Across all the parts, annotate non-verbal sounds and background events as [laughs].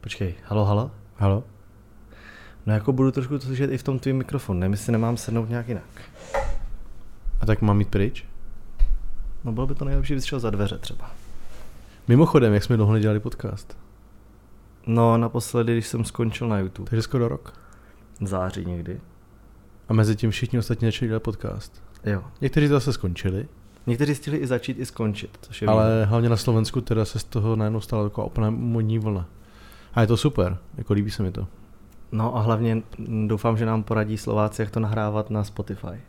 Počkej, halo, halo? Halo? No jako budu trošku to slyšet i v tom tvým mikrofonu, nevím, jestli nemám sednout nějak jinak. A tak mám jít pryč? No bylo by to nejlepší, kdybys šel za dveře třeba. Mimochodem, jak jsme dlouho nedělali podcast? No naposledy, když jsem skončil na YouTube. Takže skoro rok. V září někdy. A mezi tím všichni ostatní začali dělat podcast. Jo. Někteří to zase skončili, Někteří stihli i začít, i skončit, což je ale hlavně na Slovensku teda se z toho najednou stala taková úplná modní vlna. A je to super, jako líbí se mi to. No a hlavně doufám, že nám poradí Slováci, jak to nahrávat na Spotify.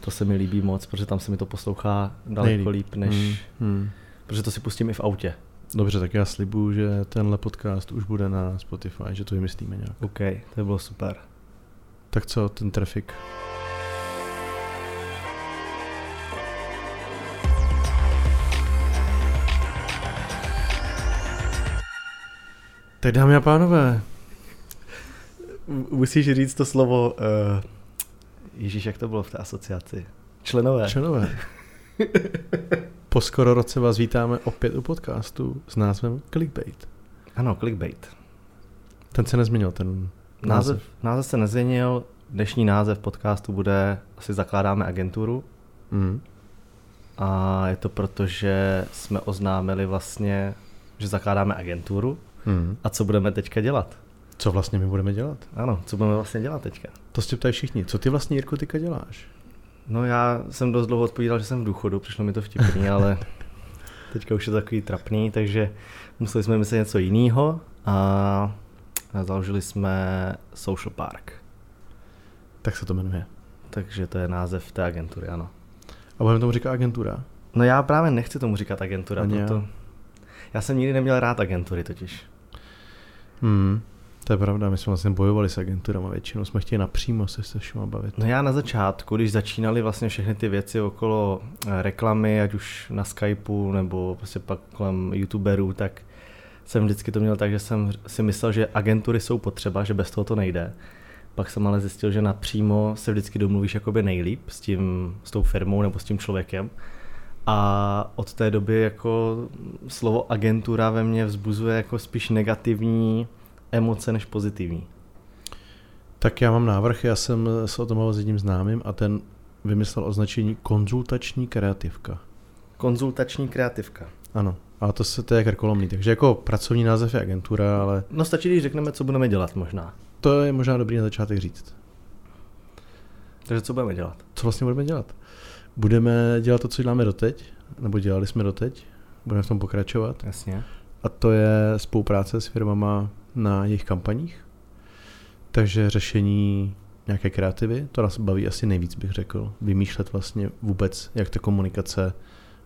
To se mi líbí moc, protože tam se mi to poslouchá daleko Nejlíp. líp, než... Hmm, hmm. Protože to si pustím i v autě. Dobře, tak já slibuju, že tenhle podcast už bude na Spotify, že to vymyslíme nějak. OK, to by bylo super. Tak co, ten trafik? Tak dámy a pánové, Musíš říct to slovo... Uh, Ježíš, jak to bylo v té asociaci? Členové. členové, [laughs] po skoro roce vás vítáme opět u podcastu s názvem Clickbait. Ano, clickbait. Ten se nezměnil, ten Název, název se nezměnil, dnešní název podcastu bude Asi zakládáme agenturu Mm. a je to proto, že jsme oznámili vlastně, že zakládáme agenturu Mm. a co budeme teďka dělat. Co vlastně my budeme dělat? Ano, co budeme vlastně dělat teďka. To se ptají všichni. Co ty vlastně, Jirko, teďka děláš? No já jsem dost dlouho odpovídal, že jsem v důchodu, přišlo mi to vtipný, [laughs] ale teďka už je to takový trapný, takže museli jsme myslet něco jiného a založili jsme Social Park. Tak se to jmenuje. Takže to je název té agentury, ano. A budeme tomu říkat agentura. No já právě nechci tomu říkat agentura, Ani já. proto... Já jsem nikdy neměl rád agentury totiž. Hmm. To je pravda, my jsme vlastně bojovali s agenturama většinou, jsme chtěli napřímo se se všema bavit. No já na začátku, když začínaly vlastně všechny ty věci okolo eh, reklamy, ať už na Skypeu nebo prostě pak kolem youtuberů, tak jsem vždycky to měl tak, že jsem si myslel, že agentury jsou potřeba, že bez toho to nejde. Pak jsem ale zjistil, že napřímo se vždycky domluvíš jakoby nejlíp s tím, s tou firmou nebo s tím člověkem. A od té doby jako slovo agentura ve mně vzbuzuje jako spíš negativní emoce než pozitivní. Tak já mám návrh, já jsem se o tom mluvil s jedním známým a ten vymyslel označení konzultační kreativka. Konzultační kreativka. Ano, ale to se to je krkolomný, takže jako pracovní název je agentura, ale No stačí, když řekneme, co budeme dělat možná. to je možná dobrý na začátek říct. Takže co budeme dělat? Co vlastně budeme dělat? Budeme dělat to, co děláme doteď, nebo dělali jsme doteď, budeme v tom pokračovat. Jasně. A to je spolupráce s firmama na jejich kampaních. Takže řešení nějaké kreativy, to nás baví asi nejvíc, bych řekl. Vymýšlet vlastně vůbec, jak ta komunikace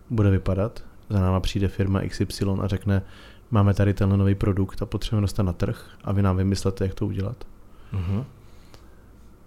bude vypadat. Za náma přijde firma XY a řekne, máme tady tenhle nový produkt a potřebujeme dostat na trh a vy nám vymyslete, jak to udělat. Mhm.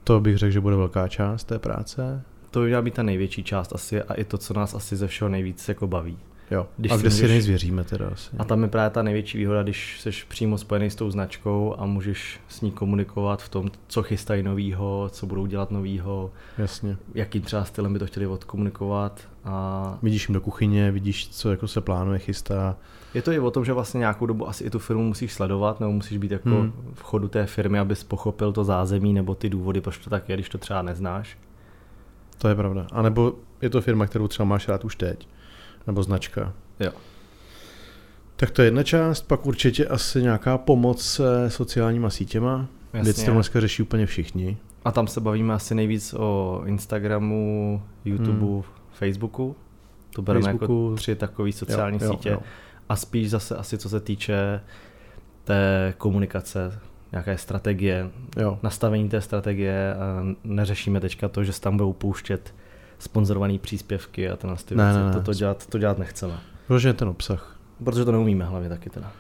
To bych řekl, že bude velká část té práce. To by měla být ta největší část asi a i to, co nás asi ze všeho nejvíc jako baví. Jo. Když a kde si můžeš- nejzvěříme teda asi. A tam je právě ta největší výhoda, když jsi přímo spojený s tou značkou a můžeš s ní komunikovat v tom, co chystají novýho, co budou dělat novýho, Jasně. jakým třeba stylem by to chtěli odkomunikovat. A Vidíš jim do kuchyně, vidíš, co jako se plánuje, chystá. je to i o tom, že vlastně nějakou dobu asi i tu firmu musíš sledovat, nebo musíš být jako Hmm. v chodu té firmy, abys pochopil to zázemí nebo ty důvody, proč to tak je, když to třeba neznáš. To je pravda. A nebo je to firma, kterou třeba máš rád už teď. Nebo značka. Jo. Tak to je jedna část, pak určitě asi nějaká pomoc se sociálníma sítěma. Věc, kterou dneska řeší úplně všichni. A tam se bavíme asi nejvíc o Instagramu, YouTubeu, Hmm. Facebooku. To bereme Facebooku. jako tři takové sociální jo, sítě. Jo. A spíš zase asi co se týče té komunikace, nějaké strategie, jo. nastavení té strategie. A neřešíme teďka to, že se tam budou pouštět sponzorované příspěvky a tenhle ty Ne, věci. ne, ne. To, to, dělat, to dělat nechceme. Protože ten obsah. Protože to neumíme hlavně taky teda.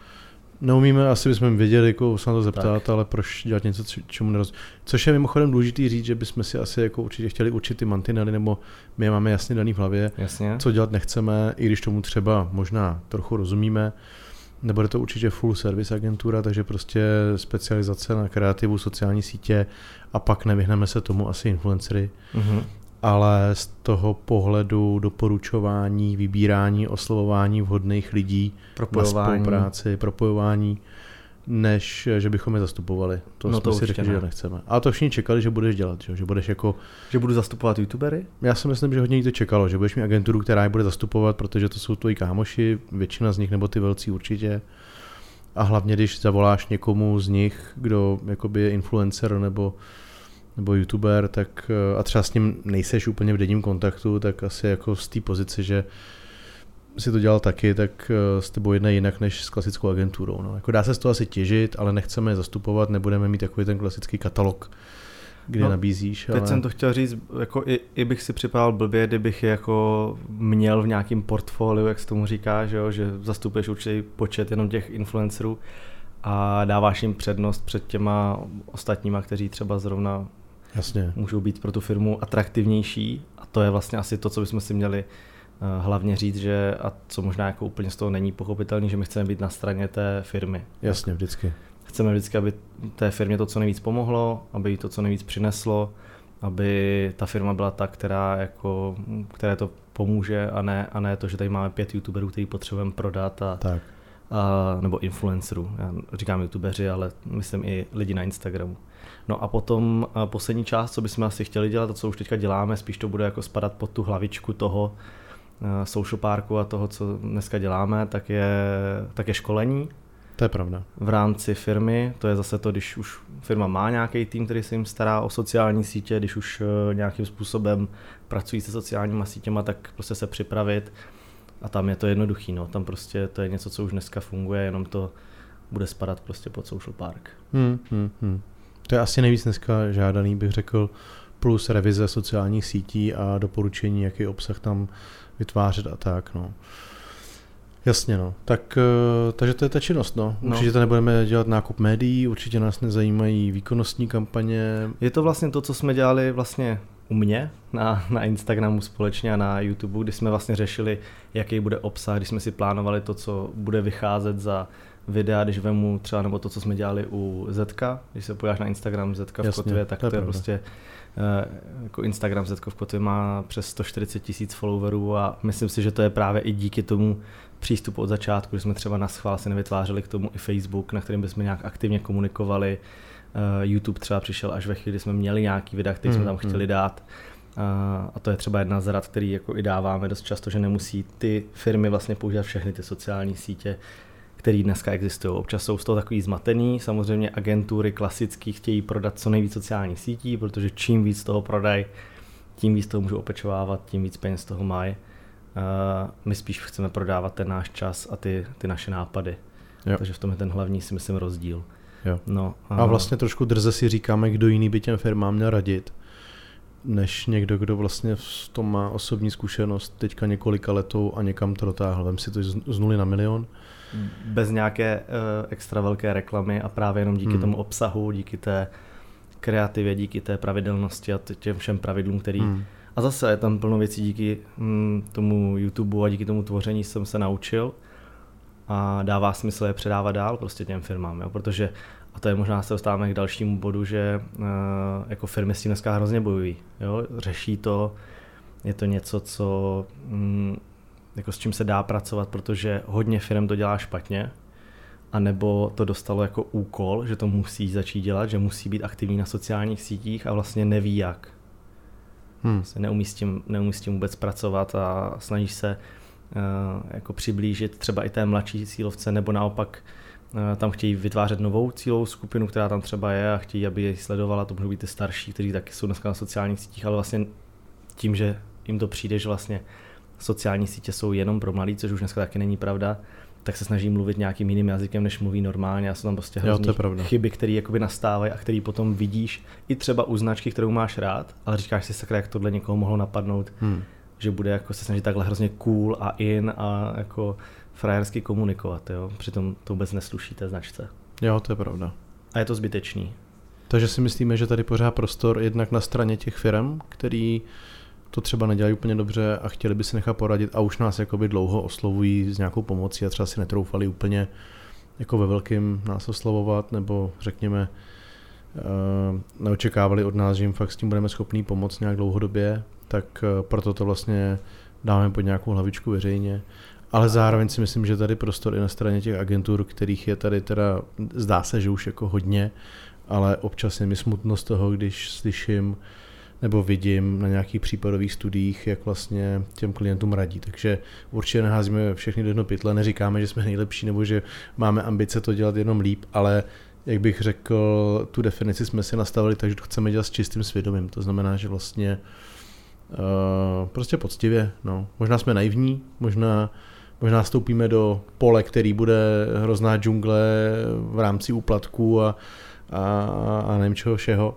Neumíme, asi bychom věděli, jako se na to zeptat, Tak. ale proč dělat něco, čemu neroz... Což je mimochodem důležitý říct, že bychom si asi jako určitě chtěli určit ty mantinely, nebo my je máme jasně daný v hlavě, Jasně? co dělat nechceme, i když tomu třeba možná trochu rozumíme. Nebude to určitě full service agentura, takže prostě specializace na kreativu, sociální sítě a pak nevyhneme se tomu asi influencery, Mhm. ale z toho pohledu doporučování, vybírání, oslovování vhodných lidí na Propojování. spolupráci, propojování než že bychom je zastupovali. To No no to jsme si řekli, ne. že nechceme. A to všichni čekali, že budeš dělat, že, že budeš jako, Že budu zastupovat youtubery? já si myslím, že hodně lidí to čekalo, že budeš mít agenturu, která je bude zastupovat, protože to jsou tvoji kámoši, většina z nich, nebo ty velcí určitě. A hlavně, když zavoláš někomu z nich, kdo jakoby je influencer nebo, nebo youtuber, tak eh, a třeba s ním nejseš úplně v denním kontaktu, tak asi jako z té pozice, že si to dělal taky, tak eh, s tebou jedná jinak než s klasickou agenturou. No. Jako dá se z toho asi těžit, ale nechceme je zastupovat, nebudeme mít takový ten klasický katalog, kde No, nabízíš. Teď ale... jsem to chtěl říct, jako i, i bych si připadal blbě, kdybych je jako měl v nějakém portfoliu, jak se tomu říká, že, jo? že zastupuješ určitý počet jenom těch influencerů a dáváš jim přednost před těma ostatníma, kteří třeba zrovna Jasně. můžou být pro tu firmu atraktivnější a to je vlastně asi to, co bychom si měli hlavně říct, že a co možná jako úplně z toho není pochopitelný, že my chceme být na straně té firmy. Jasně, vždycky. Chceme vždycky, aby té firmě to co nejvíc pomohlo, aby jí to co nejvíc přineslo, aby ta firma byla ta, která jako, které to pomůže a ne, a ne to, že tady máme pět youtuberů, který potřebujeme prodat a, Tak. a, nebo influencerů. Já říkám youtubeři, ale myslím i lidi na Instagramu. No a potom a poslední část, co bychom asi chtěli dělat, a co už teďka děláme, spíš to bude jako spadat pod tu hlavičku toho eh, social parku a toho, co dneska děláme, tak je, tak je školení To je pravda. v rámci firmy. To je zase to, když už firma má nějaký tým, který se jim stará o sociální sítě, když už eh, nějakým způsobem pracují se sociálníma sítěma, tak prostě se připravit. A tam je to jednoduchý, no. Tam prostě to je něco, co už dneska funguje, jenom to bude spadat prostě pod social park. Hmm, hmm, hmm. To je asi nejvíc dneska žádaný, bych řekl, plus revize sociálních sítí a doporučení, jaký obsah tam vytvářet a tak, no. Jasně, no. Tak, eh, takže to je ta činnost, no. No. Určitě to nebudeme dělat nákup médií, určitě nás nezajímají výkonnostní kampaně. Je to vlastně to, co jsme dělali vlastně u mě na, na Instagramu společně a na YouTube, kdy jsme vlastně řešili, jaký bude obsah, když jsme si plánovali to, co bude vycházet za videa, když vemu třeba, nebo to, co jsme dělali u Zetka, když se podíváš na Instagram Zetka v Jasně, Kotvě, tak to je to je, prostě eh, jako Instagram Zetka v Kotvě má přes 140 tisíc followerů a myslím si, že to je právě i díky tomu přístupu od začátku, že jsme třeba na schvál si nevytvářeli k tomu i Facebook, na kterém bychom nějak aktivně komunikovali. Eh, YouTube třeba přišel až ve chvíli, kdy jsme měli nějaký videa, který jsme Hmm, tam hmm. chtěli dát. A- A to je třeba jedna z rad, který jako i dáváme dost často, že nemusí ty firmy vlastně používat všechny ty sociální sítě, které dneska existují. Občas jsou z toho takový zmatený. Samozřejmě agentury klasický chtějí prodat co nejvíc sociálních sítí, protože čím víc toho prodají, tím víc toho můžou opečovávat, tím víc peněz toho mají. Uh, my spíš chceme prodávat ten náš čas a ty, ty naše nápady. Jo. Takže v tom je ten hlavní, si myslím, rozdíl. Jo. No, A vlastně trošku drze si říkáme, kdo jiný by těm firmám měl radit, než někdo, kdo vlastně v tom má osobní zkušenost teďka několika letou a někam to dotáhl. Vem si to z nuly na milion. bez nějaké uh, extra velké reklamy a právě jenom díky Hmm. tomu obsahu, díky té kreativě, díky té pravidelnosti a těm všem pravidlům, který... Hmm. A zase je tam plno věcí díky mm, tomu YouTube a díky tomu tvoření jsem se naučil a dává smysl je předávat dál prostě těm firmám, jo? protože a to je možná se dostáváme k dalšímu bodu, že uh, jako firmy s tím dneska hrozně bojují, jo? řeší to, je to něco, co mm, jako s čím se dá pracovat, protože hodně firm to dělá špatně, a nebo to dostalo jako úkol, že to musí začít dělat, že musí být aktivní na sociálních sítích a vlastně neví jak. Hmm. Se neumí s tím, neumí s tím vůbec pracovat a snaží se uh, jako přiblížit třeba i té mladší cílovce, nebo naopak uh, tam chtějí vytvářet novou cílovou skupinu, která tam třeba je a chtějí, aby ji sledovala, to můžou být ty starší, kteří taky jsou dneska na sociálních sítích, ale vlastně tím, že jim to přijde, že vlastně sociální sítě jsou jenom pro mladý, což už dneska taky není pravda, tak se snaží mluvit nějakým jiným jazykem, než mluví normálně a jsou tam prostě Jo, to je hrozný pravda. chyby, které jakoby nastávají a který potom vidíš i třeba u značky, kterou máš rád, ale říkáš si sakra, jak tohle někoho mohlo napadnout, Hmm. že bude jako se snažit takhle hrozně cool a in a jako frajersky komunikovat, jo? přitom to vůbec nesluší té značce. Jo, to je pravda. A je to zbytečný. Takže si myslíme, že tady pořád prostor jednak na straně těch firm, který to třeba nedělají úplně dobře a chtěli by si nechat poradit a už nás jakoby dlouho oslovují s nějakou pomocí a třeba si netroufali úplně jako ve velkým nás oslovovat nebo řekněme eh, neočekávali od nás, že jim fakt s tím budeme schopný pomoct nějak dlouhodobě, tak eh, proto to vlastně dáme pod nějakou hlavičku veřejně Ale zároveň si myslím, že tady prostor i na straně těch agentur, kterých je tady teda, zdá se, že už jako hodně, ale občas je mi smutno z toho, když slyším nebo vidím na nějakých případových studiích, jak vlastně těm klientům radí. Takže určitě neházíme všechny do jedno pytle, neříkáme, že jsme nejlepší nebo že máme ambice to dělat jenom líp, ale jak bych řekl, tu definici jsme si nastavili takže to chceme dělat s čistým svědomím. To znamená, že vlastně uh, prostě poctivě. No. Možná jsme naivní, možná, možná stoupíme do pole, který bude hrozná džungle v rámci úplatků a, a, a nevím čeho všeho.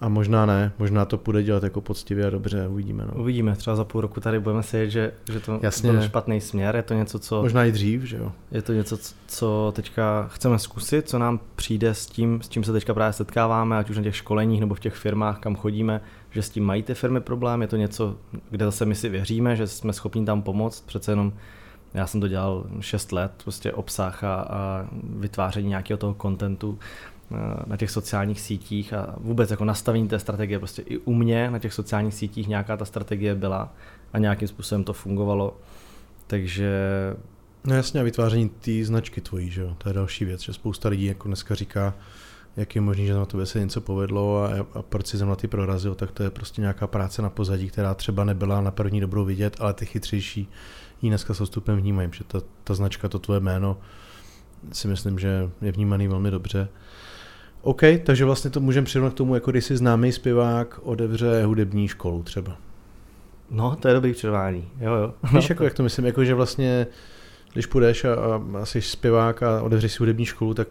A možná ne, možná to půjde dělat jako poctivě a dobře, uvidíme. No. Uvidíme, třeba za půl roku tady budeme si že, že to Jasně. byl špatný směr, je to něco, co... Možná i dřív, že jo. Je to něco, co teďka chceme zkusit, co nám přijde s tím, s čím se teďka právě setkáváme, ať už na těch školeních nebo v těch firmách, kam chodíme, že s tím mají ty firmy problém, je to něco, kde zase my si věříme, že jsme schopni tam pomoct, přece jenom já jsem to dělal 6 let, prostě obsah a, a vytváření nějakého toho kontentu Eh, na těch sociálních sítích a vůbec jako nastavení té strategie, prostě i u mě na těch sociálních sítích nějaká ta strategie byla a nějakým způsobem to fungovalo, takže... No jasně, a vytváření té značky tvojí, že jo, to je další věc, že spousta lidí jako dneska říká, jak je možné, že na tebe se něco povedlo a, a proč si na ty prorazil, tak to je prostě nějaká práce na pozadí, která třeba nebyla na první dobrou vidět, ale ty chytřejší ji dneska s odstupem vnímají, že ta, ta značka, to tvoje jméno, si myslím, že je vnímaný velmi dobře. OK, takže vlastně to můžeme přirovnat k tomu, jako když si známý zpěvák odevře hudební školu třeba. No, to je dobrý přirovnání, jo, jo. Víš, [laughs] jako, jak to myslím, jako, že vlastně když půjdeš a, a jsi zpěvák a otevřeš si hudební školu, tak...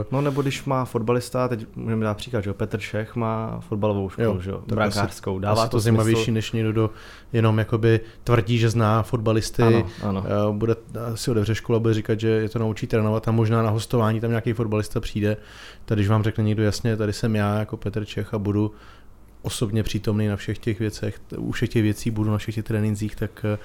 Uh... No nebo když má fotbalista, teď můžeme dát příklad, že Petr Čech má fotbalovou školu, jo, že jo, brankářskou, dává asi to, to zajímavější, než někdo do, jenom jakoby tvrdí, že zná fotbalisty, ano, ano. Uh, bude si otevře školu a bude říkat, že je to naučí trénovat a možná na hostování tam nějaký fotbalista přijde, tak když vám řekne někdo jasně, tady jsem já jako Petr Čech a budu osobně přítomný na všech těch věcech, u všech těch věcí budu na všech těch trénincích, tak uh,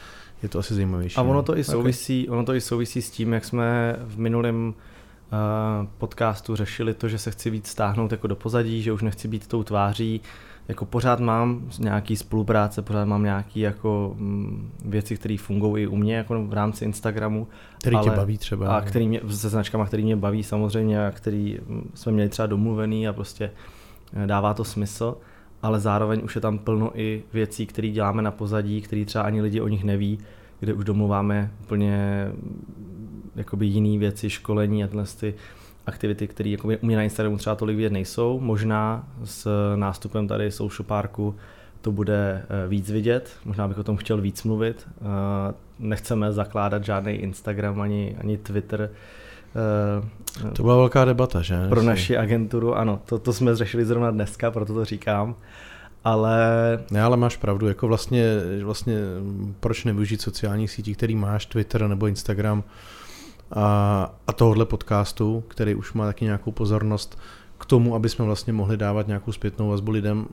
je to asi zajímavější. A ono no. to, i souvisí, okay. ono to i souvisí s tím, jak jsme v minulém uh, podcastu řešili to, že se chci víc stáhnout jako do pozadí, že už nechci být tou tváří, jako pořád mám nějaký spolupráce, pořád mám nějaký jako mm, věci, které fungují i u mě jako v rámci Instagramu. Který ale, tě baví třeba. A který mě, se značkama, který mě baví samozřejmě a který mm, jsme měli třeba domluvený a prostě eh, dává to smysl ale zároveň už je tam plno i věcí, které děláme na pozadí, které třeba ani lidi o nich neví, kde už domluváme úplně jakoby jiné věci, školení a tyhle ty aktivity, které jako u mě na Instagramu třeba tolik vidět nejsou. Možná s nástupem tady Social Parku to bude eh, víc vidět, možná bych o tom chtěl víc mluvit. Eh, nechceme zakládat žádný Instagram ani, ani Twitter, to byla velká debata, že? Pro naši agenturu, ano, to, to jsme řešili zrovna dneska, proto to říkám. Ale... Ne, ale máš pravdu, jako vlastně, vlastně proč nevyužít sociálních sítí, který máš, Twitter nebo Instagram a, a tohohle podcastu, který už má taky nějakou pozornost k tomu, aby jsme vlastně mohli dávat nějakou zpětnou vazbu lidem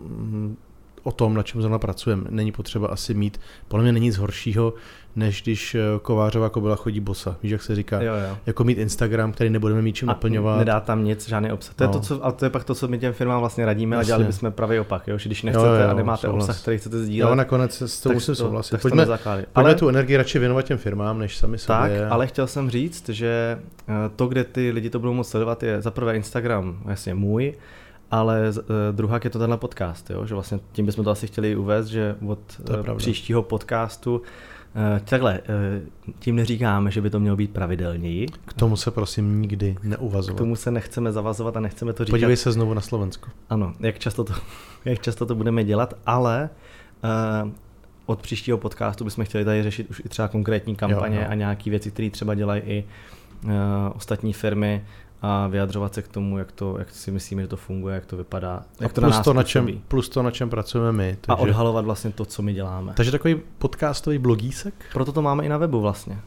o tom, na čem zrovna pracujeme. Není potřeba asi mít, podle mě není nic horšího, než když eh, Kovářová kobila chodí bosa. Víš, jak se říká? Jo, jo. Jako mít Instagram, který nebudeme mít čím a naplňovat. Nedá tam nic, žádný obsah. To, no. je to, co, a to je pak to, co my těm firmám vlastně radíme Jasně. a dělali bychom pravý opak. Jo? Že když nechcete jo, jo, a nemáte souhlas. obsah, který chcete sdílet. Jo, nakonec s to musím souhlasit. Tak pojďme, pojďme ale, tu energii radši věnovat těm firmám, než sami tak, sobě. ale chtěl jsem říct, že eh, to, kde ty lidi to budou moct sledovat, je za prvé Instagram, jasně můj, ale uh, druhá je to tenhle podcast, jo? že vlastně tím bychom to asi chtěli uvést, že od uh, příštího podcastu uh, takhle, uh, tím neříkáme, že by to mělo být pravidelněji. K tomu se prosím nikdy neuvazovat. K tomu se nechceme zavazovat a nechceme to říkat. Podívej se znovu na Slovensko. Ano, jak často to, [laughs] jak často to budeme dělat, ale uh, od příštího podcastu bychom chtěli tady řešit už i třeba konkrétní kampaně jo, jo. a nějaké věci, které třeba dělají i uh, ostatní firmy, a vyjadřovat se k tomu, jak, to, jak si myslíme, že to funguje, jak to vypadá, jak to plus na to, na čem, plus to, na čem pracujeme my. Takže... A odhalovat vlastně to, co my děláme. Takže takový podcastový blogísek? Proto to máme i na webu vlastně.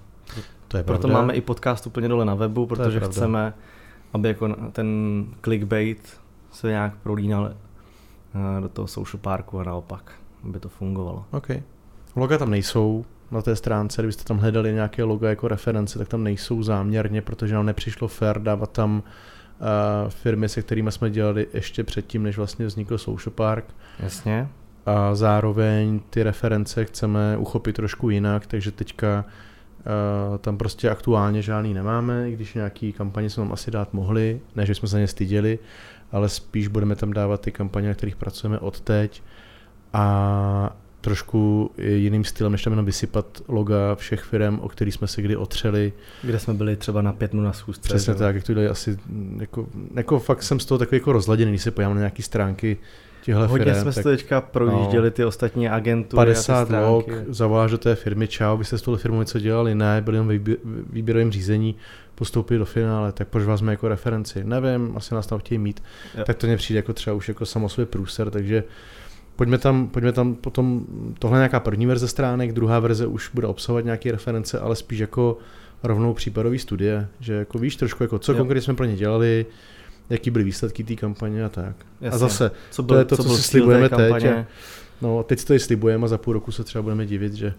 To je Proto pravda. máme i podcast úplně dole na webu, protože chceme, aby jako ten clickbait se nějak prolínal eh, do toho social parku a naopak, aby to fungovalo. OK. Loga tam nejsou, na té stránce, kdybyste tam hledali nějaké logo jako reference, tak tam nejsou záměrně, protože nám nepřišlo fair dávat tam uh, firmy, se kterými jsme dělali ještě předtím, než vlastně vznikl Social Park. Jasně. A zároveň ty reference chceme uchopit trošku jinak, takže teďka Uh, tam prostě aktuálně žádný nemáme, i když nějaký kampaně jsme tam asi dát mohli, ne, že jsme se ně styděli, ale spíš budeme tam dávat ty kampaně, na kterých pracujeme od teď a trošku jiným stylem, než tam jenom vysypat loga všech firm, o kterých jsme se kdy otřeli. Kde jsme byli třeba na pět minut na schůzce. Přesně že? tak, jak to dělají asi, jako, jako fakt jsem z toho takový jako rozladěný, když se podívám na nějaké stránky těchto Hodně firm, jsme tak, teďka projížděli, no, ty ostatní agentury 50 log, zavoláš do té firmy, čau, vy jste s touhle firmou něco dělali, ne, byli jen výběrovým řízení, postoupili do finále, tak proč vás jako referenci? Nevím, asi nás tam chtějí mít. Jo. Tak to mě přijde jako třeba už jako samosvý průser, takže Pojďme tam, pojďme tam potom, tohle nějaká první verze stránek, druhá verze už bude obsahovat nějaké reference, ale spíš jako rovnou případové studie, že jako víš trošku jako co jo. konkrétně jsme pro ně dělali, jaký byly výsledky té kampaně a tak. Jasně. A zase, co byl, to je to, co, co si slibujeme teď. A, no, teď si to i slibujeme a za půl roku se třeba budeme divit, že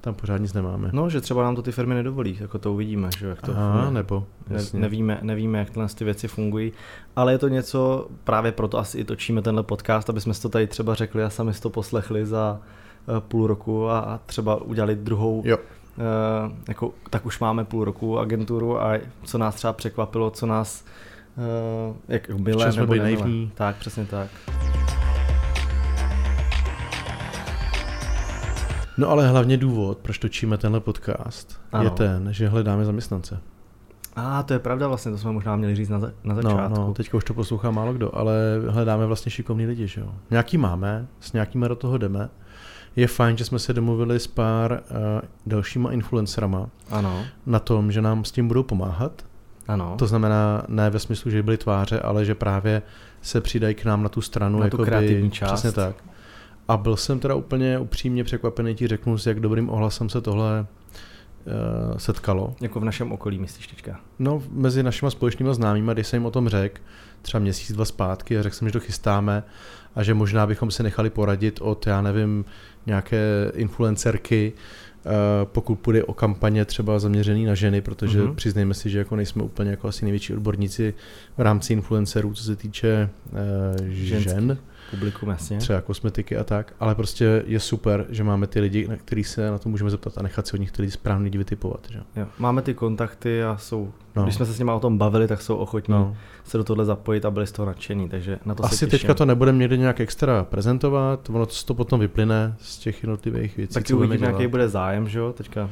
tam pořád nic nemáme. No, že třeba nám to ty firmy nedovolí, jako to uvidíme, že jak to Aha, nebo ne, nevíme, nevíme, jak tyhle ty věci fungují, ale je to něco, právě proto asi i točíme tenhle podcast, aby jsme si to tady třeba řekli a sami si to poslechli za uh, půl roku a, a třeba udělali druhou jo. Uh, jako, tak už máme půl roku agenturu a co nás třeba překvapilo, co nás uh, jak milé nebo naivní. Tak, přesně tak. No ale hlavně důvod, proč točíme tenhle podcast, ano. je ten, že hledáme zaměstnance. A ah, to je pravda vlastně, to jsme možná měli říct na, na začátku. No, no, teďka už to poslouchá málo kdo, ale hledáme vlastně šikovný lidi, že jo. Nějaký máme, s nějakými do toho jdeme. Je fajn, že jsme se domluvili s pár uh, dalšíma influencerama ano. na tom, že nám s tím budou pomáhat. Ano. To znamená ne ve smyslu, že byly tváře, ale že právě se přidají k nám na tu stranu. Na tu jakoby, kreativní část. Přesně tak. A byl jsem teda úplně upřímně překvapený, ti řeknu, s jak dobrým ohlasem se tohle uh, setkalo. Jako v našem okolí, myslíš teďka? No, mezi našimi společnými známými, když jsem jim o tom řekl, třeba měsíc, dva zpátky, a řekl jsem, že to chystáme a že možná bychom se nechali poradit od, já nevím, nějaké influencerky, uh, pokud půjde o kampaně třeba zaměřený na ženy, protože mm-hmm. přiznejme si, že jako nejsme úplně jako asi největší odborníci v rámci influencerů, co se týče uh, žen publikum, jasně. Třeba kosmetiky a tak, ale prostě je super, že máme ty lidi, na který se na to můžeme zeptat a nechat si od nich ty lidi správně lidi vytipovat. Že? Jo. Máme ty kontakty a jsou, no. když jsme se s nimi o tom bavili, tak jsou ochotní no. se do tohle zapojit a byli z toho nadšení, takže na to Asi se teďka to nebudeme někdy nějak extra prezentovat, ono to potom vyplyne z těch jednotlivých věcí. Tak uvidíme, jaký bude zájem, že jo, teďka.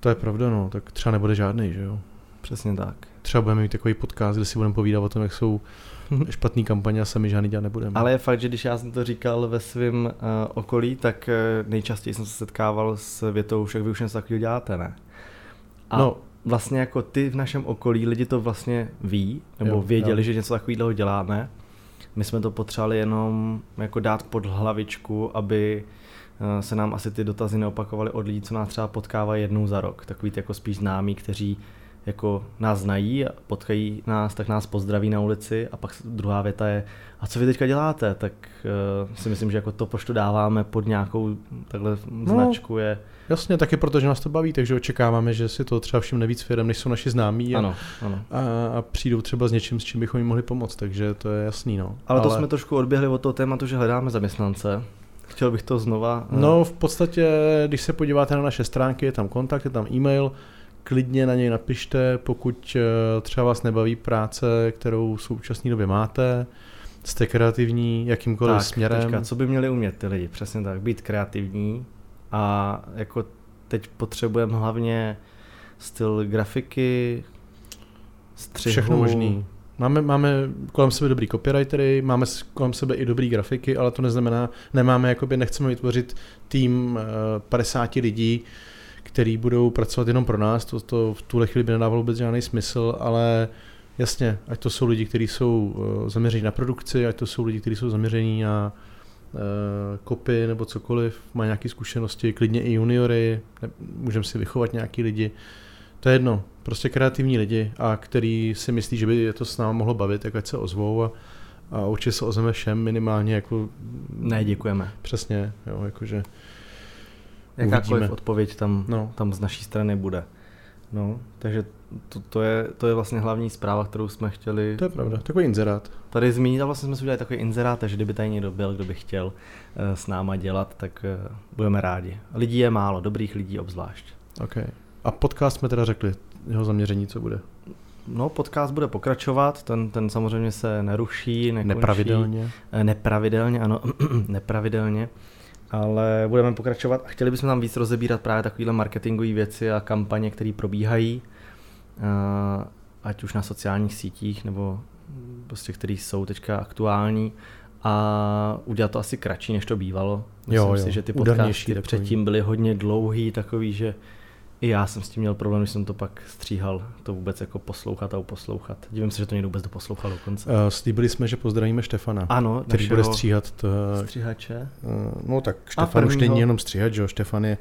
To je pravda, no, tak třeba nebude žádný, že jo. Přesně tak. Třeba budeme mít takový podcast, kde si budeme povídat o tom, jak jsou [laughs] špatný kampaně a sami žádný dělat nebudeme. Ale je fakt, že když já jsem to říkal ve svém uh, okolí, tak uh, nejčastěji jsem se setkával s větou, však vy už něco takového děláte, ne? A no. vlastně jako ty v našem okolí lidi to vlastně ví, nebo jo, věděli, jo. že něco takového děláme. My jsme to potřebovali jenom jako dát pod hlavičku, aby eh, se nám asi ty dotazy neopakovaly od lidí, co nás třeba potkávají jednou za rok. Takový ty jako spíš známí, kteří jako nás znají a potkají nás, tak nás pozdraví na ulici a pak druhá věta je, a co vy teďka děláte, tak uh, si myslím, že jako to, proč to dáváme pod nějakou takhle no, značku je... Jasně, taky protože nás to baví, takže očekáváme, že si to třeba všim víc firm, než jsou naši známí a, ano, ano. A, a přijdou třeba s něčím, s čím bychom jim mohli pomoct, takže to je jasný. No. Ale, Ale to jsme trošku odběhli od toho tématu, že hledáme zaměstnance. Chtěl bych to znova... Uh... No v podstatě, když se podíváte na naše stránky, je tam kontakt, je tam e-mail, klidně na něj napište, pokud eh, třeba vás nebaví práce, kterou v současné době máte, jste kreativní jakýmkoliv tak, směrem. Teďka, co by měli umět ty lidi? Přesně tak, být kreativní a jako teď potřebujeme hlavně styl grafiky, střihu. Všechno možný. Máme, máme kolem sebe dobrý copywritery, máme kolem sebe i dobrý grafiky, ale to neznamená, nemáme, jakoby nechceme vytvořit tým 50 eh, lidí, který budou pracovat jenom pro nás, to, to v tuhle chvíli by nedávalo vůbec žádný smysl, ale jasně, ať to jsou lidi, kteří jsou uh, zaměření na produkci, ať to jsou lidi, kteří jsou zaměření na uh, kopy nebo cokoliv, mají nějaké zkušenosti, klidně i juniory, můžeme si vychovat nějaký lidi, to je jedno, prostě kreativní lidi a který si myslí, že by je to s námi mohlo bavit, tak ať se ozvou a, a určitě se ozveme všem minimálně jako... Ne, děkujeme. Přesně, jo, jakože Jakákoliv Uvidíme. odpověď tam, no. tam z naší strany bude. No, takže to, to, je, to je vlastně hlavní zpráva, kterou jsme chtěli. To je pravda, takový inzerát. Tady zmínit a vlastně jsme si udělali takový inzerát, takže kdyby tady někdo byl, kdo by chtěl uh, s náma dělat, tak uh, budeme rádi. Lidí je málo, dobrých lidí obzvlášť. Okay. A podcast jsme teda řekli, jeho zaměření co bude? No, podcast bude pokračovat, ten, ten samozřejmě se neruší, nekončí. Nepravidelně? Eh, nepravidelně, ano, [clears throat] nepravidelně. Ale budeme pokračovat a chtěli bychom tam víc rozebírat právě takovéhle marketingové věci a kampaně, které probíhají, eh, ať už na sociálních sítích, nebo prostě, které jsou teďka aktuální a udělat to asi kratší, než to bývalo. Myslím jo, jo. si, že ty podcasty předtím byly hodně dlouhý, takový, že i já jsem s tím měl problém, když jsem to pak stříhal, to vůbec jako poslouchat a uposlouchat. Dívím se, že to někdo vůbec doposlouchal dokonce. Uh, slíbili jsme, že pozdravíme Štefana. Ano, který bude stříhat. To, stříhače. Uh, no tak Štefan už není jenom stříhač, že jo, Štefan je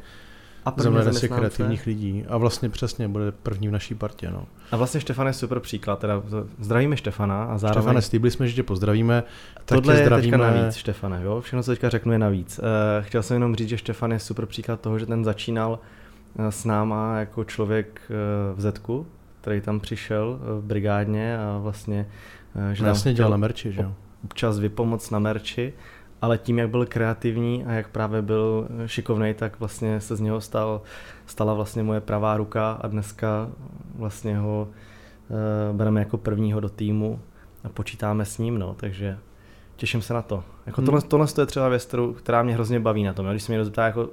a z kreativních lidí. A vlastně přesně bude první v naší partě. No. A vlastně Štefan je super příklad. Teda zdravíme Štefana a zároveň... Štefane, slíbili jsme, že tě pozdravíme. Tohle je zdravíme... teďka navíc, Štefane. Jo? Všechno, co teďka řeknu, je navíc. Uh, chtěl jsem jenom říct, že Štefan je super příklad toho, že ten začínal Eh, s náma jako člověk eh, v Zetku, který tam přišel v brigádně a vlastně... Že vlastně dělal na merči, že jo? Občas vypomoc na merči, ale tím, jak byl kreativní a jak právě byl šikovný, tak vlastně se z něho stal, stala vlastně moje pravá ruka a dneska vlastně ho bereme jako prvního do týmu a počítáme s ním, no, takže těším se na to. Jako hmm. tohle, tohle je třeba věc, která mě hrozně baví na tom. Když se mě zeptá, jako,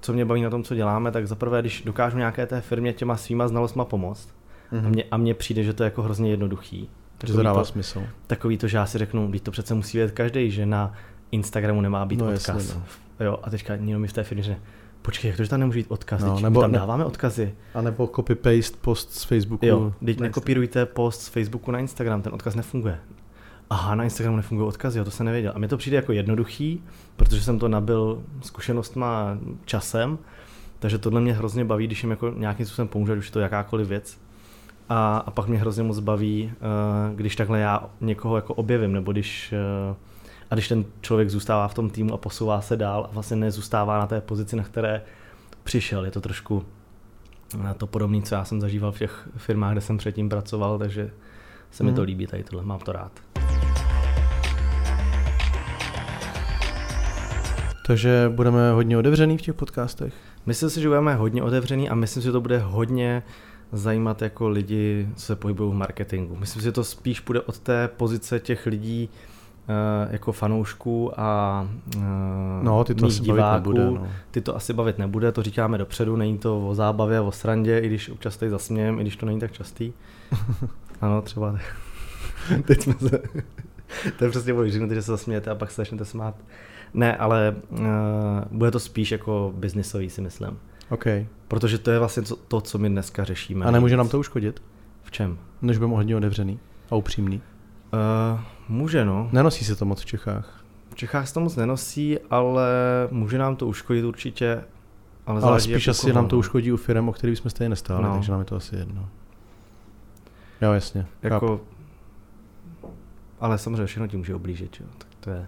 co mě baví na tom, co děláme, tak zaprvé, když dokážu nějaké té firmě těma svýma znalostma pomoct, mm-hmm. a, mně, a mně přijde, že to je jako hrozně jednoduchý. Takový to dává to, smysl. Takový to, že já si řeknu, to přece musí vědět každý, že na Instagramu nemá být no, odkaz. Jasně, no. Jo, a teďka někdo mi v té firmě řekne, počkej, jak to, že tam nemůže být odkaz, no, nebo tam dáváme odkazy. A nebo copy-paste post z Facebooku. Jo, teď nekopírujte post z Facebooku na Instagram, ten odkaz nefunguje aha, na Instagramu nefungují odkazy, jo, to jsem nevěděl. A mně to přijde jako jednoduchý, protože jsem to nabil zkušenostma časem, takže tohle mě hrozně baví, když jim jako nějakým způsobem pomůže, už je to jakákoliv věc. A, a pak mě hrozně moc baví, uh, když takhle já někoho jako objevím, nebo když, uh, a když ten člověk zůstává v tom týmu a posouvá se dál a vlastně nezůstává na té pozici, na které přišel. Je to trošku na to podobné, co já jsem zažíval v těch firmách, kde jsem předtím pracoval, takže se mi to mhm. líbí tady tohle, mám to rád. Takže budeme hodně otevřený v těch podcastech? Myslím si, že budeme hodně otevřený a myslím si, že to bude hodně zajímat jako lidi, co se pohybují v marketingu. Myslím si, že to spíš bude od té pozice těch lidí, uh, jako fanoušků a uh, no, ty to asi diváků. Nebude, no. Ty to asi bavit nebude, to říkáme dopředu, není to o zábavě, o srandě, i když občas tady zasmějem, i když to není tak častý. [laughs] ano, třeba [laughs] teď jsme se... to je přesně boj, že se zasmějete a pak se začnete smát. Ne, ale uh, bude to spíš jako biznisový, si myslím. OK. Protože to je vlastně to, co my dneska řešíme. A nemůže nám to uškodit? V čem? Než budeme hodně otevřený a upřímný. Uh, může, no. Nenosí se to moc v Čechách. V Čechách se to moc nenosí, ale může nám to uškodit určitě. Ale, ale spíš asi koho. nám to uškodí u firm, o kterých jsme stejně nestáli, no. takže nám je to asi jedno. Jo, jasně. Jako, ale samozřejmě všechno ti může oblížit, jo. Tak to je...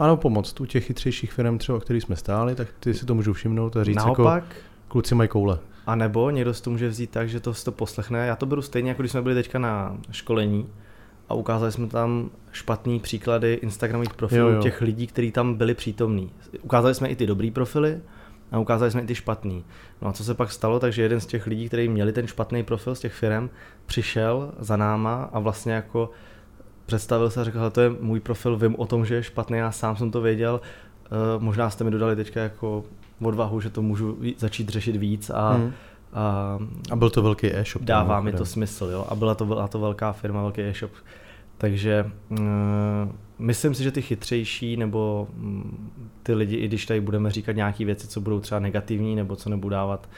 Ano, pomoct u těch chytřejších firm, třeba, o kterých jsme stáli, tak ty si to můžou všimnout a říct Naopak, jako kluci mají koule. A nebo někdo si to může vzít tak, že to si to poslechne. Já to beru stejně, jako když jsme byli teďka na školení a ukázali jsme tam špatný příklady Instagramových profilů jo, jo. těch lidí, kteří tam byli přítomní. Ukázali jsme i ty dobrý profily, a ukázali jsme i ty špatný. No a co se pak stalo, takže jeden z těch lidí, kteří měli ten špatný profil z těch firm, přišel za náma a vlastně jako představil se a řekl, to je můj profil, vím o tom, že je špatný, já sám jsem to věděl, uh, možná jste mi dodali teďka jako odvahu, že to můžu začít řešit víc a, hmm. a, a byl to velký e-shop. Dává mi to smysl, jo, a byla to, byla to velká firma, velký e-shop. Takže uh, myslím si, že ty chytřejší nebo um, ty lidi, i když tady budeme říkat nějaké věci, co budou třeba negativní nebo co nebudou dávat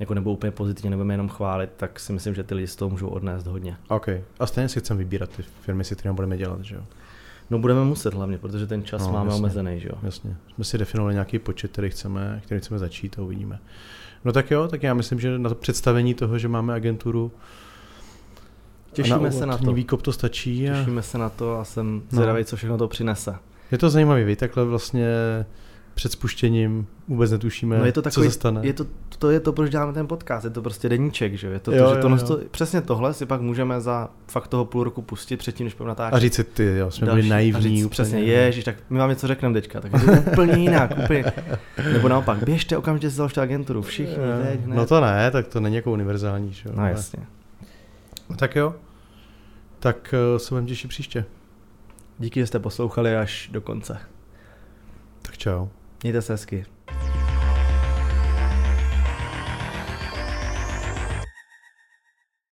jako nebo úplně pozitivně, nebudeme jenom chválit, tak si myslím, že ty lidi z toho můžou odnést hodně. OK. A stejně si chceme vybírat ty firmy, si kterými budeme dělat, že jo? No budeme muset hlavně, protože ten čas no, máme jasně, omezený, že jo? Jasně. Jsme si definovali nějaký počet, který chceme, který chceme začít a uvidíme. No tak jo, tak já myslím, že na to představení toho, že máme agenturu Těšíme na se na to. Výkop to stačí. A... Těšíme se na to a jsem no. zvědavý, co všechno to přinese. Je to zajímavé, vy takhle vlastně před spuštěním vůbec netušíme, No je to takový, co se stane. Je to, to je to, proč děláme ten podcast, je to prostě deníček, že? Je to, Jo, to, že jo, to, jo. to, přesně tohle si pak můžeme za fakt toho půl roku pustit předtím, než budeme natáčet. A říct si, ty jo, jsme byli další. naivní. A říct, úplně. Přesně, ježiš, tak my vám něco řekneme teďka, tak je to úplně jinak, úplně. Nebo naopak, běžte okamžitě si založte agenturu, všichni, teď, hned. No to ne, tak to není jako univerzální, že jo. No ale- jasně. Tak jo, tak eh, se budeme těšit příště. Díky, že jste poslouchali až do konce. Tak čau. Mějte se hezky.